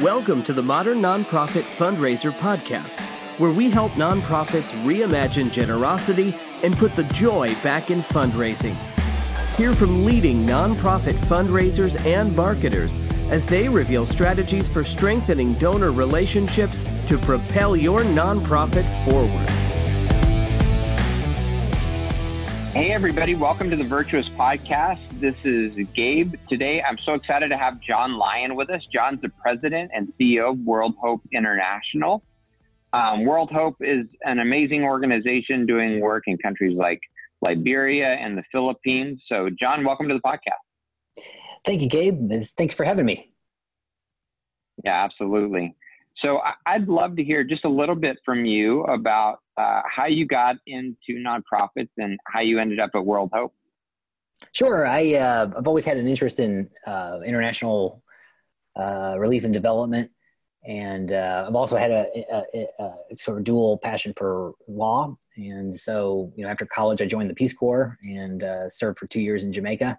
Welcome to the Modern Nonprofit Fundraiser Podcast, where we help nonprofits reimagine generosity and put the joy back in fundraising. Hear from leading nonprofit fundraisers and marketers as they reveal strategies for strengthening donor relationships to propel your nonprofit forward. Hey, everybody, welcome to the Virtuous Podcast. This is Gabe. Today, I'm so excited to have John Lyon with us. John's the president and CEO of World Hope International. Um, World Hope is an amazing organization doing work in countries like Liberia and the Philippines. So, John, welcome to the podcast. Thank you, Gabe. Thanks for having me. Yeah, absolutely. So I'd love to hear just a little bit from you about uh, how you got into nonprofits and how you ended up at World Hope. Sure. I, uh, I've always had an interest in uh, international uh, relief and development. And uh, I've also had a, a, a, sort of dual passion for law. And so, you know, after college, I joined the Peace Corps and uh, served for two years in Jamaica.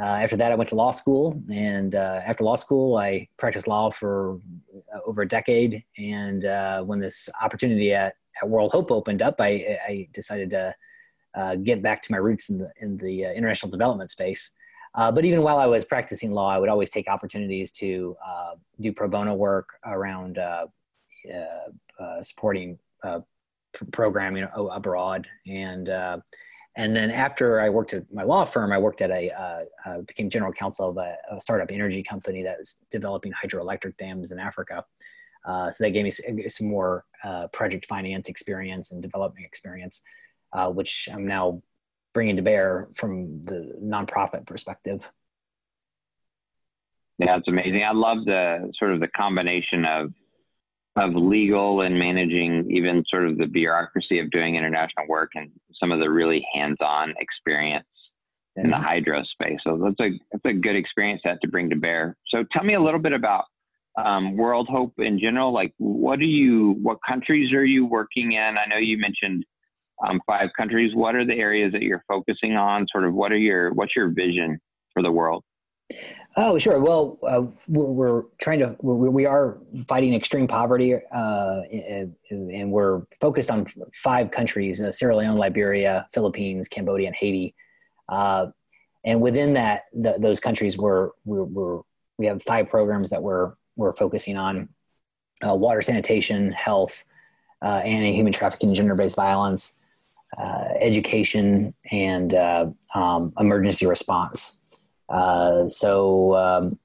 Uh, after that, I went to law school, and uh, after law school, I practiced law for uh, over a decade. And uh, when this opportunity at, at World Hope opened up, I, I decided to uh, get back to my roots in the in the uh, international development space. but even while I was practicing law, I would always take opportunities to do pro bono work around supporting programming abroad and and then after I worked at my law firm, I worked at a uh, uh, became general counsel of a, a, startup energy company that was developing hydroelectric dams in Africa. Uh, so that gave me some, some more uh, project finance experience and development experience, uh, which I'm now bringing to bear from the nonprofit perspective. Yeah, it's amazing. I love the sort of the combination of of legal and managing even sort of the bureaucracy of doing international work and some of the really hands-on experience in mm-hmm. the hydro space. So that's a that's a good experience set to bring to bear. So tell me a little bit about um, World Hope in general. Like, what do you, what countries are you working in? I know you mentioned um, five countries. What are the areas that you're focusing on? Sort of, what are your, what's your vision for the world? Oh, sure. Well, uh, we're, trying to, we are fighting extreme poverty, uh, and, we're focused on five countries uh, Sierra Leone, Liberia, Philippines, Cambodia, and Haiti. Uh, and within that, the, those countries, we're, we're, we're, we have five programs that we're, we're focusing on uh, water sanitation, health, uh, anti-human trafficking, gender-based violence, education, and um, emergency response. Uh, so um,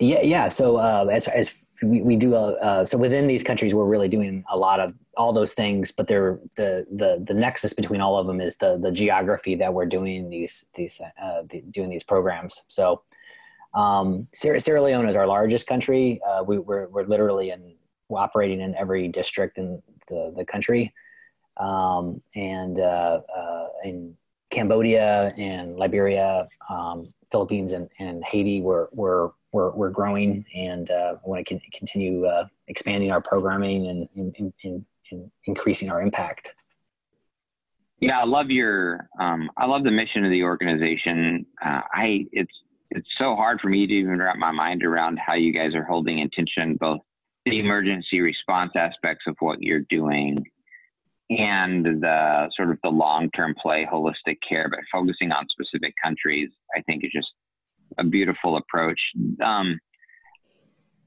yeah, yeah. So uh, as as we, we do, uh, uh, so within these countries, we're really doing a lot of all those things. But they're the the the nexus between all of them is the the geography that we're doing these these uh, the, doing these programs. So. Um, Sierra, Sierra Leone is our largest country. We, we're, we're literally in, we're operating in every district in the, the country. Um, and, uh, uh, in Cambodia and Liberia, um, Philippines, and, and Haiti were, were, were, were growing, and uh, want to con- continue uh, expanding our programming and, increasing our impact. Yeah, I love your. Um, I love the mission of the organization. Uh, I it's it's so hard for me to even wrap my mind around how you guys are holding intention both the emergency response aspects of what you're doing and the sort of the long-term play holistic care but focusing on specific countries i think is just a beautiful approach. Um,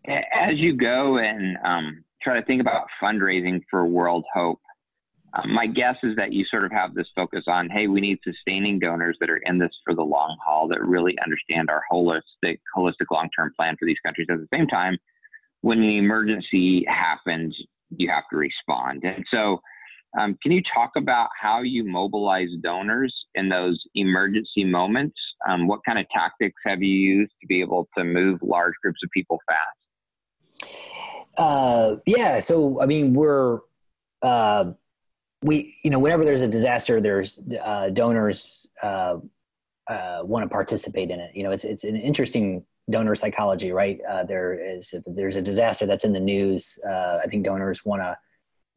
as you go and um, try to think about fundraising for world hope um, my guess is that you sort of have this focus on hey we need sustaining donors that are in this for the long haul that really understand our holistic holistic long-term plan for these countries. At the same time when an emergency happens you have to respond. And so um, can you talk about how you mobilize donors in those emergency moments? Um, what kind of tactics have you used to be able to move large groups of people fast? Uh, yeah, so I mean, we're uh, we you know whenever there's a disaster, there's uh, donors uh, uh, want to participate in it. You know, it's it's an interesting donor psychology, right? Uh, there is there's a disaster that's in the news. I think donors want to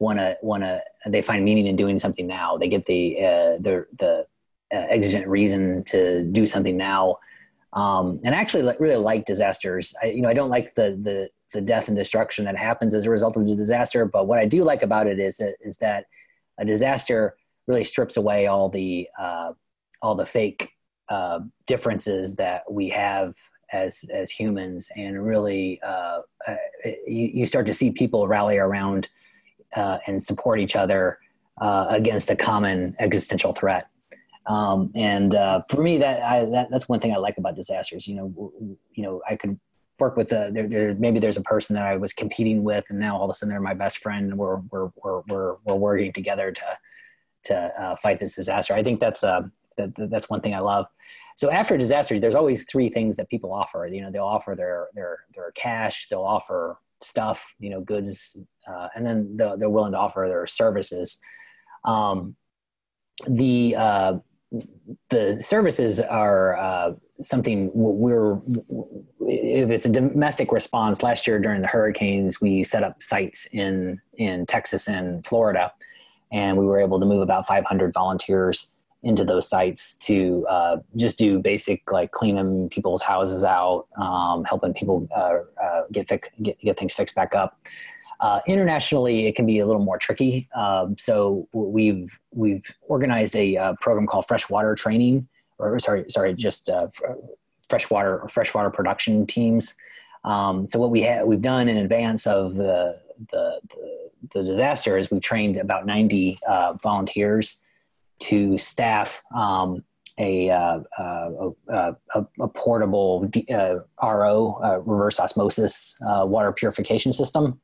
want to want to they find meaning in doing something now they get the uh, the the uh, exigent reason to do something now Um, and I actually really like disasters. I, you know, I don't like the, the, the death and destruction that happens as a result of the disaster. But what I do like about it is, is that a disaster really strips away all the, uh, all the fake uh, differences that we have as as humans, and really uh, uh, you, you, start to see people rally around uh, and support each other uh, against a common existential threat. Um, and uh, for me, that, I, that that's one thing I like about disasters. You know, you know, I could work with a, there, there, maybe there's a person that I was competing with, and now all of a sudden they're my best friend. And we're we're we're we're, we're working together to to uh, fight this disaster. I think that's uh, that, that's one thing I love. So after a disaster, there's always three things that people offer. You know, they'll offer their their their cash, they'll offer stuff, you know, goods, uh, and then they're, they're willing to offer their services. Um, the uh, the services are uh, something we're if it's a domestic response. Last year during the hurricanes, we set up sites in in Texas and Florida, and we were able to move about 500 volunteers into those sites to uh, just do basic like cleaning people's houses out, um, helping people uh, uh, get, get get things fixed back up. Uh, internationally, it can be a little more tricky. Um, so we've we've organized a uh, program called Freshwater Training, or sorry, sorry, just uh, freshwater freshwater production teams. Um, so what we have we've done in advance of the the, the, the disaster is we've trained about 90 volunteers to staff um, a, uh, uh, a, a, a, portable uh, RO, uh, reverse osmosis uh, water purification system.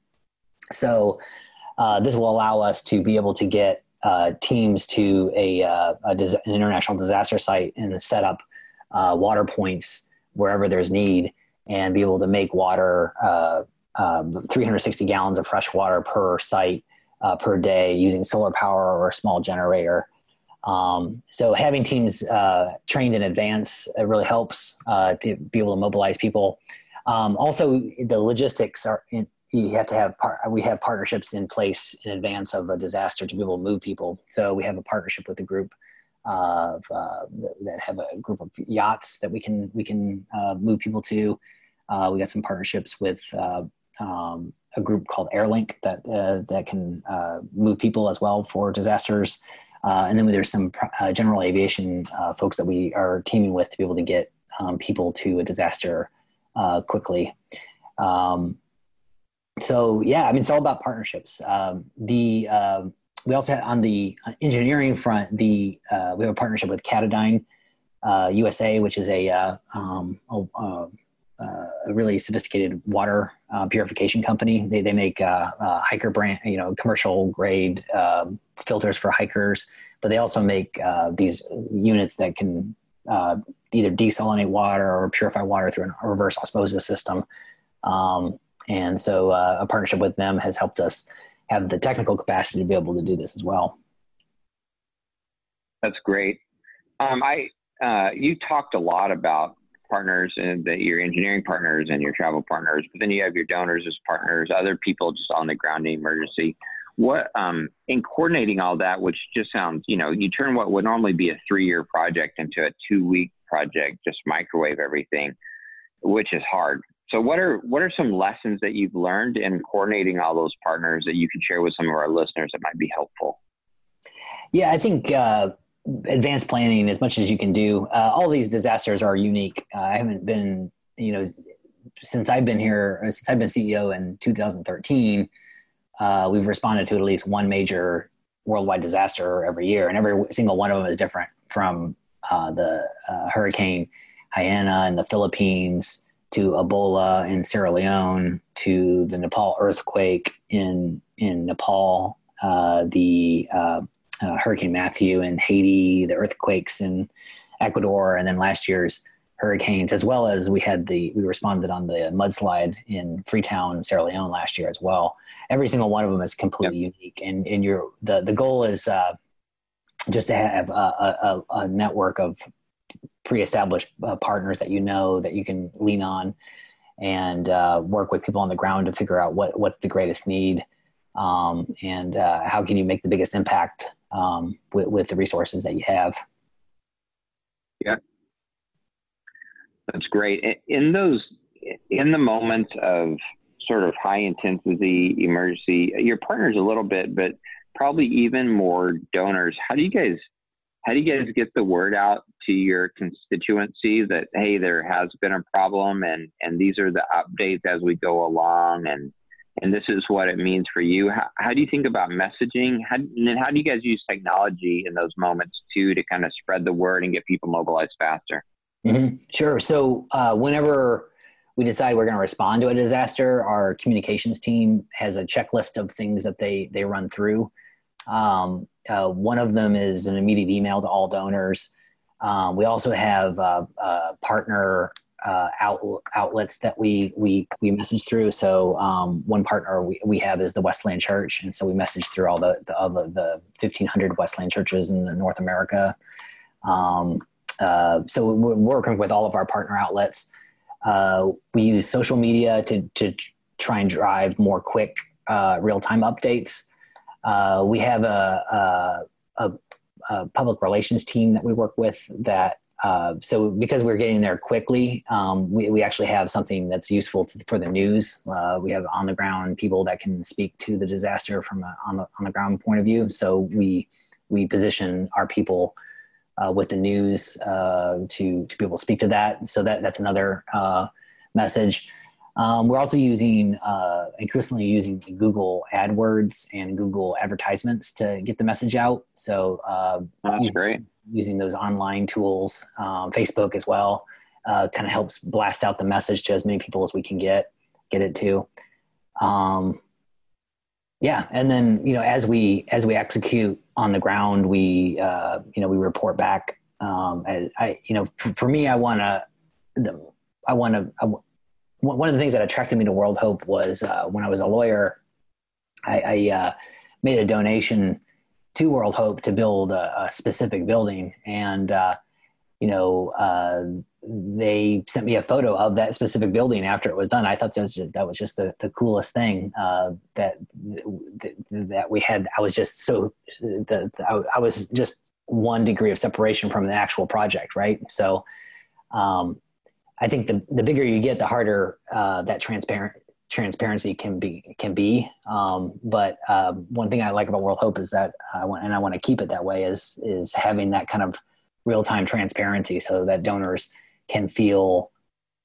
So this will allow us to be able to get teams to a, an international disaster site and set up water points wherever there's need and be able to make water um, 360 gallons of fresh water per site uh, per day using solar power or a small generator. Um, so having teams uh, trained in advance it really helps uh, to be able to mobilize people. Um, also, the logistics are in, you have to have par- we have partnerships in place in advance of a disaster to be able to move people. So we have a partnership with a group of uh, that have a group of yachts that we can we can uh, move people to. Uh, we got some partnerships with uh, um, a group called Airlink that that can move people as well for disasters. Uh, and then there's some uh, general aviation uh, folks that we are teaming with to be able to get um, people to a disaster uh, quickly. Um, so yeah, I mean it's all about partnerships. Um, the um, we also have on the engineering front, the uh, we have a partnership with Katadyn USA, uh, which is a, um, a a really sophisticated water purification company. They, they make hiker brand, you know, commercial grade um, filters for hikers, but they also make uh, these units that can uh, either desalinate water or purify water through a reverse osmosis system. Um, and so uh, a partnership with them has helped us have the technical capacity to be able to do this as well. That's great. Um, I you talked a lot about partners and the, your engineering partners and your travel partners, but then you have your donors as partners, other people just on the ground in emergency. What um, in coordinating all that, which just sounds, you know, you turn what would normally be a three-year project into a two-week project, just microwave everything, which is hard. So, what are what are some lessons that you've learned in coordinating all those partners that you can share with some of our listeners that might be helpful? Yeah, I think. Uh advanced planning as much as you can do. Uh, all these disasters are unique. Uh, I haven't been, you know, since I've been here, uh, since I've been CEO in 2013, uh, we've responded to at least one major worldwide disaster every year, and every single one of them is different. From uh, the uh, Hurricane Haiyan in the Philippines to Ebola in Sierra Leone to the Nepal earthquake in in Nepal, the uh, Hurricane Matthew in Haiti, the earthquakes in Ecuador, and then last year's hurricanes, as well as we had the we responded on the mudslide in Freetown, Sierra Leone last year as well. Every single one of them is completely yep. unique, and and your the the goal is uh, just to have a, a, a network of pre-established uh, partners that you know that you can lean on and uh, work with people on the ground to figure out what what's the greatest need um, and uh, how can you make the biggest impact um, with, with the resources that you have. Yeah. That's great. In those, in the moments of sort of high intensity emergency, your partners a little bit, but probably even more donors. How do you guys how do you guys get the word out to your constituency that hey there has been a problem and and these are the updates as we go along and and this is what it means for you? How, how do you think about messaging? How, and then how do you guys use technology in those moments too to kind of spread the word and get people mobilized faster? Mm-hmm. sure. So uh, whenever we decide we're going to respond to a disaster our communications team has a checklist of things that they they run through um, uh, one of them is an immediate email to all donors. Um, we also have uh, uh, partner uh, out, outlets that we we we message through. So um, one partner we, we have is the Wesleyan Church, and so we message through all the the, all the, the 1,500 Wesleyan churches in North America. Um, uh, so we're working with all of our partner outlets. Uh, we use social media to to try and drive more quick real time updates. Uh, we have a, a, a, a, public relations team that we work with that. Uh, so because we're getting there quickly, um, we, we actually have something that's useful to, for the news. Uh, we have on the ground people that can speak to the disaster from a on the on the ground point of view. So we we position our people uh, with the news uh, to to be able to speak to that. So that that's another uh, message. Um, we're also using uh, increasingly using Google AdWords and Google advertisements to get the message out. So uh, that's using, great. Using those online tools, um, Facebook as well, uh, kind of helps blast out the message to as many people as we can get get it to. Um, yeah, and then you know as we as we execute on the ground, we uh, you know we report back. Um, I, I you know for, for me, I want to. I want to one of the things that attracted me to World Hope was uh, when I was a lawyer, I, I uh, made a donation to World Hope to build a, a specific building, and uh, you know uh, they sent me a photo of that specific building after it was done. I thought that was just, that was just the, the coolest thing uh, that, that we had. I was just so the, I, I was just one degree of separation from the actual project, right? So. Um, I think the the bigger you get, the harder uh, that transparent transparency can be can be. Um, but uh, one thing I like about World Hope is that I want and I want to keep it that way is is having that kind of real time transparency so that donors can feel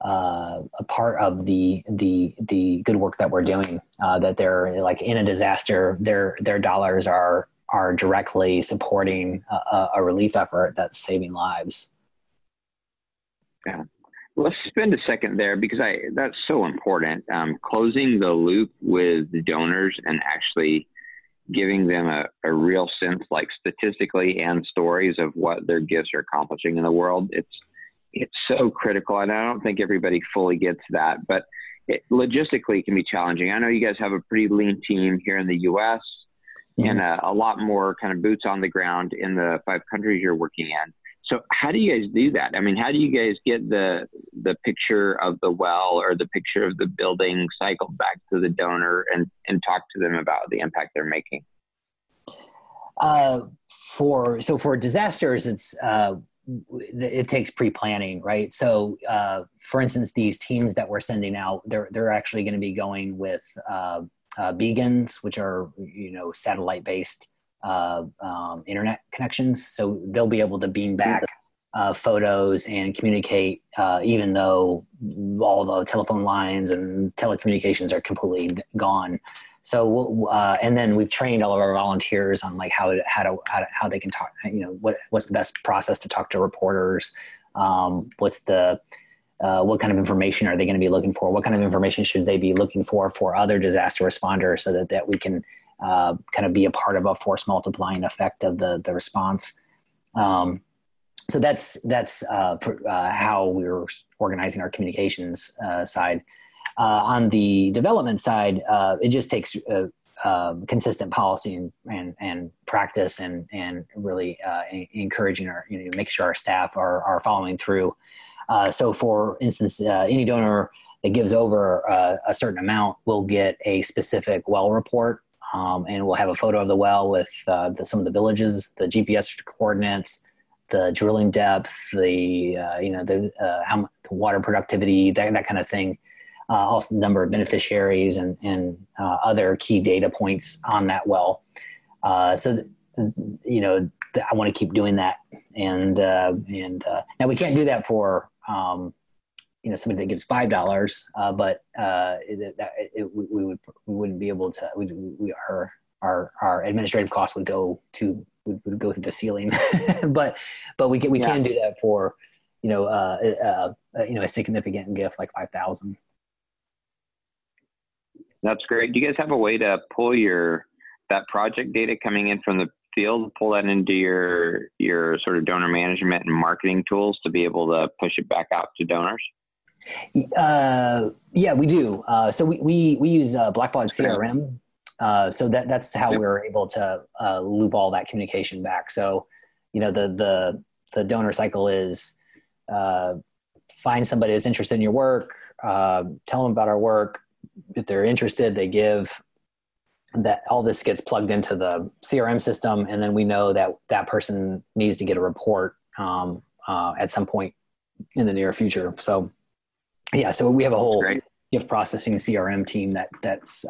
uh, a part of the the the good work that we're doing. Uh, that they're like in a disaster, their their dollars are are directly supporting a, a relief effort that's saving lives. Yeah, Let's spend a second there because I that's so important. Um, closing the loop with the donors and actually giving them a, a real sense, like statistically and stories of what their gifts are accomplishing in the world. It's it's so critical, and I don't think everybody fully gets that. But it, logistically, it can be challenging. I know you guys have a pretty lean team here in the U.S. Mm-hmm. and a, a lot more kind of boots on the ground in the five countries you're working in. So how do you guys do that? I mean, how do you guys get the the picture of the well or the picture of the building cycled back to the donor and and talk to them about the impact they're making? Uh, for so for disasters, it's uh, it takes pre-planning, right? So, uh, for instance, these teams that we're sending out, they're they're actually going to be going with uh, uh, beacons, which are you know satellite-based uh, um, internet connections. So they'll be able to beam back uh, photos and communicate, uh, even though all the telephone lines and telecommunications are completely gone. So, uh, and then we've trained all of our volunteers on like how to, how to, how, to, how they can talk, you know, what, what's the best process to talk to reporters? Um, what's the, uh, what kind of information are they going to be looking for? What kind of information should they be looking for for other disaster responders so that, that we can uh, kind of be a part of a force multiplying effect of the the response. Um, so that's that's uh, uh, how we are organizing our communications uh, side. Uh, on the development side, uh, it just takes um, consistent policy and, and, and practice and and really encouraging our you know make sure our staff are are following through. so, for instance, any donor that gives over a certain amount will get a specific well report um, and we'll have a photo of the well with uh, the, some of the villages, the GPS coordinates, the drilling depth, the uh, you know the, uh, how, the water productivity, that that kind of thing. Uh, also, the number of beneficiaries and and uh, other key data points on that well. Uh, so, you know, I want to keep doing that, and uh, and now we can't do that for. Um, you know somebody that gives five dollars, but it, it, it, we would we wouldn't be able to. We, we our our our administrative costs would go to would, would go through the ceiling. but but we can we yeah. can do that for you know uh, uh, uh, you know a significant gift like five thousand. That's great. Do you guys have a way to pull your that project data coming in from the field, pull that into your your sort of donor management and marketing tools to be able to push it back out to donors? Uh, yeah, we do. Uh, so we, we, we use uh, Blackbaud CRM uh, so that that's how we are able to uh, loop all that communication back. So, you know, the the the donor cycle is uh, find somebody that's interested in your work, uh, tell them about our work. If they're interested, they give. That all this gets plugged into the CRM system, and then we know that that person needs to get a report um, uh, at some point in the near future. So, yeah, so we have a whole gift processing CRM team that that's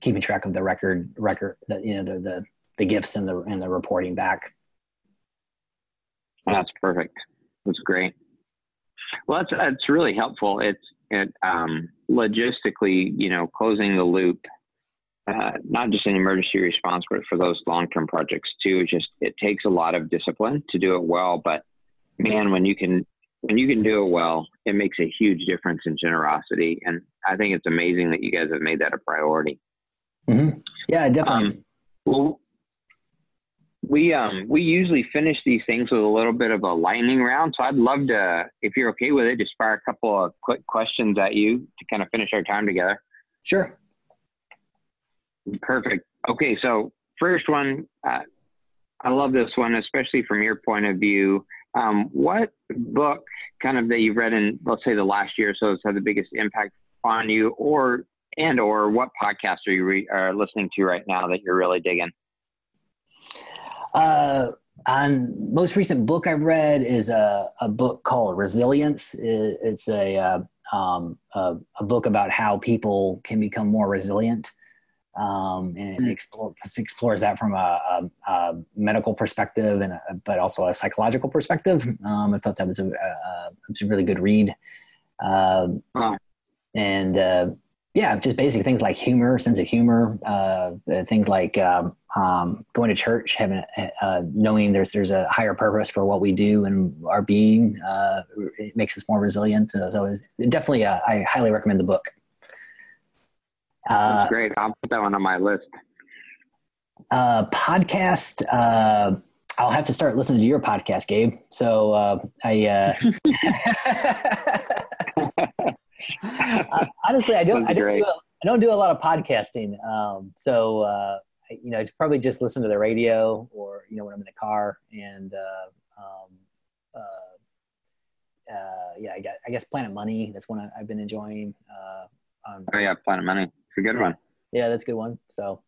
keeping track of the record record that you know the, the the gifts and the and the reporting back that's perfect that's great well that's that's really helpful it's it um logistically you know closing the loop uh, not just in emergency response but for those long-term projects too it just it takes a lot of discipline to do it well but man when you can when you can do it well it makes a huge difference in generosity and i think it's amazing that you guys have made that a priority Mm-hmm. Yeah, definitely. Um, well, we um we usually finish these things with a little bit of a lightning round. So I'd love to, if you're okay with it, just fire a couple of quick questions at you to kind of finish our time together. Sure. Perfect. Okay, so first one, uh, I love this one, especially from your point of view. Um, what book, kind of that you've read in, let's say, the last year or so, has had the biggest impact on you, or and or what podcast are you re- are listening to right now that you're really digging? Uh, on most recent book I've read is a, a book called Resilience. It's a, uh, um, a, a book about how people can become more resilient. Um, and mm-hmm. it explore, explores that from a, a, a medical perspective and but also a psychological perspective. Um, I thought that was a, really good read. Uh, And uh, yeah, just basic things like humor, sense of humor, uh, things like um, um, going to church, having uh, knowing there's there's a higher purpose for what we do and our being. Uh, it makes us more resilient. Uh, so definitely, uh, I highly recommend the book. Uh, great. I'll put that one on my list. podcast. I'll have to start listening to your podcast, Gabe. So I. honestly, I don't. I don't, do a, I don't do a lot of podcasting. Um, so uh, you know, I probably just listen to the radio or you know when I'm in the car and uh, um, uh, uh yeah, I got I guess Planet Money. That's one I, have been enjoying. Uh, um, oh yeah, Planet Money. It's a good one. Yeah, that's a good one. So.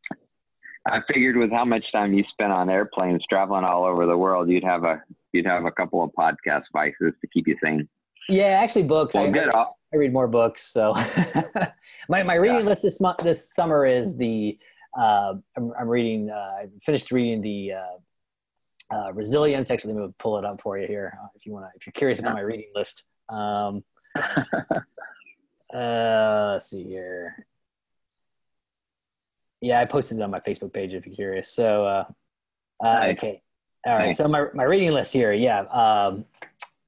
I figured with how much time you spent on airplanes traveling all over the world, you'd have a you'd have a couple of podcast vices to keep you sane. Yeah, actually, books. Well, I, good. I, I read more books. So my, my reading yeah. list this month, this summer is the, uh, I'm, I'm, reading, uh, I finished reading the, uh, uh, resilience. Actually, let me pull it up for you here. Uh, if you want to, if you're curious about my reading list. Um, uh, let's see here. Yeah, I posted it on my Facebook page if you're curious. So, uh, uh, okay. All right. So my, my reading list here. Yeah. Um,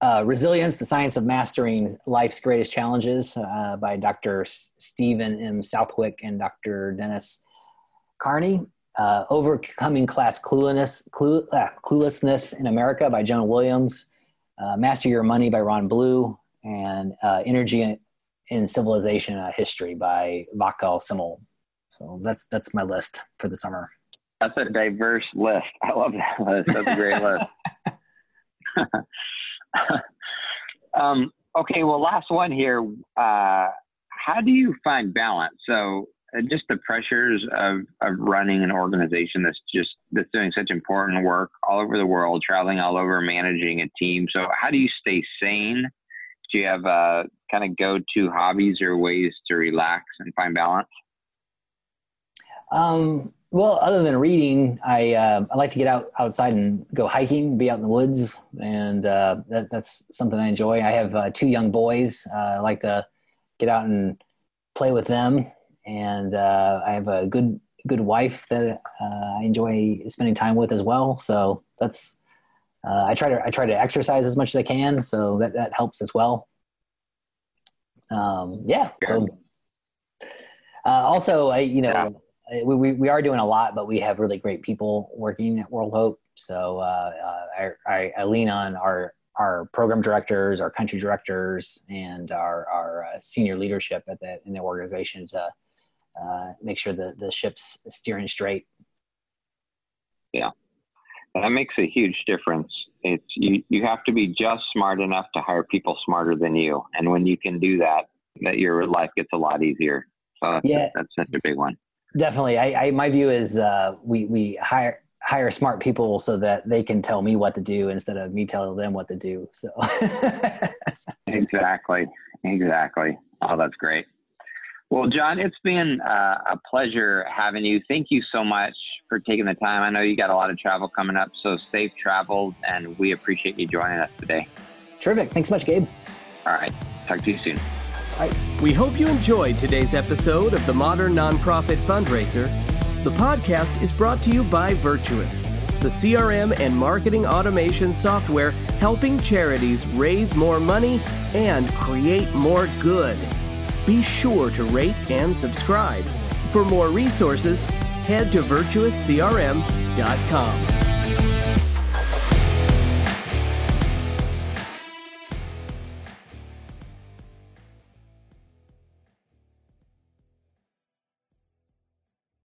uh, Resilience, the Science of Mastering Life's Greatest Challenges uh, by Dr. Steven M. Southwick and Dr. Dennis Charney. Uh, Overcoming Class Cluelessness, Clue, uh, Cluelessness in America by Joan Williams. Uh, Master Your Money by Ron Blue. And uh, Energy in Civilization History by Vaclav Smil. So that's, that's my list for the summer. That's a diverse list. I love that list. That's a great list. um, okay, well, last one here. Uh, how do you find balance? So, uh, just the pressures of, of running an organization that's just that's doing such important work all over the world, traveling all over, managing a team. So, how do you stay sane? Do you have uh, kind of go-to hobbies or ways to relax and find balance? Um, well, other than reading, I uh, I like to get out outside and go hiking, be out in the woods, and uh, that, that's something I enjoy. I have uh, two young boys. Uh, I like to get out and play with them, and uh, I have a good good wife that uh, I enjoy spending time with as well. So that's I try to I try to exercise as much as I can, so that that helps as well. Um, yeah. So also, I you know. Yeah we, we, we are doing a lot, but we have really great people working at World Hope. So uh, uh, I, I, lean on our our program directors, our country directors, and our our uh, senior leadership at the in the organization to uh, make sure that the ship's steering straight. Yeah, that makes a huge difference. It's you you have to be just smart enough to hire people smarter than you, and when you can do that, that your life gets a lot easier. So that's, yeah. that's such a big one. Definitely. I, I my view is uh, we we hire hire smart people so that they can tell me what to do instead of me telling them what to do. So exactly, exactly. Oh, that's great. Well, John, it's been uh, a pleasure having you. Thank you so much for taking the time. I know you got a lot of travel coming up, so safe travels, and we appreciate you joining us today. Terrific. Thanks so much, Gabe. All right. Talk to you soon. We hope you enjoyed today's episode of the Modern Nonprofit Fundraiser. The podcast is brought to you by Virtuous, the CRM and marketing automation software helping charities raise more money and create more good. Be sure to rate and subscribe. For more resources, head to virtuouscrm.com.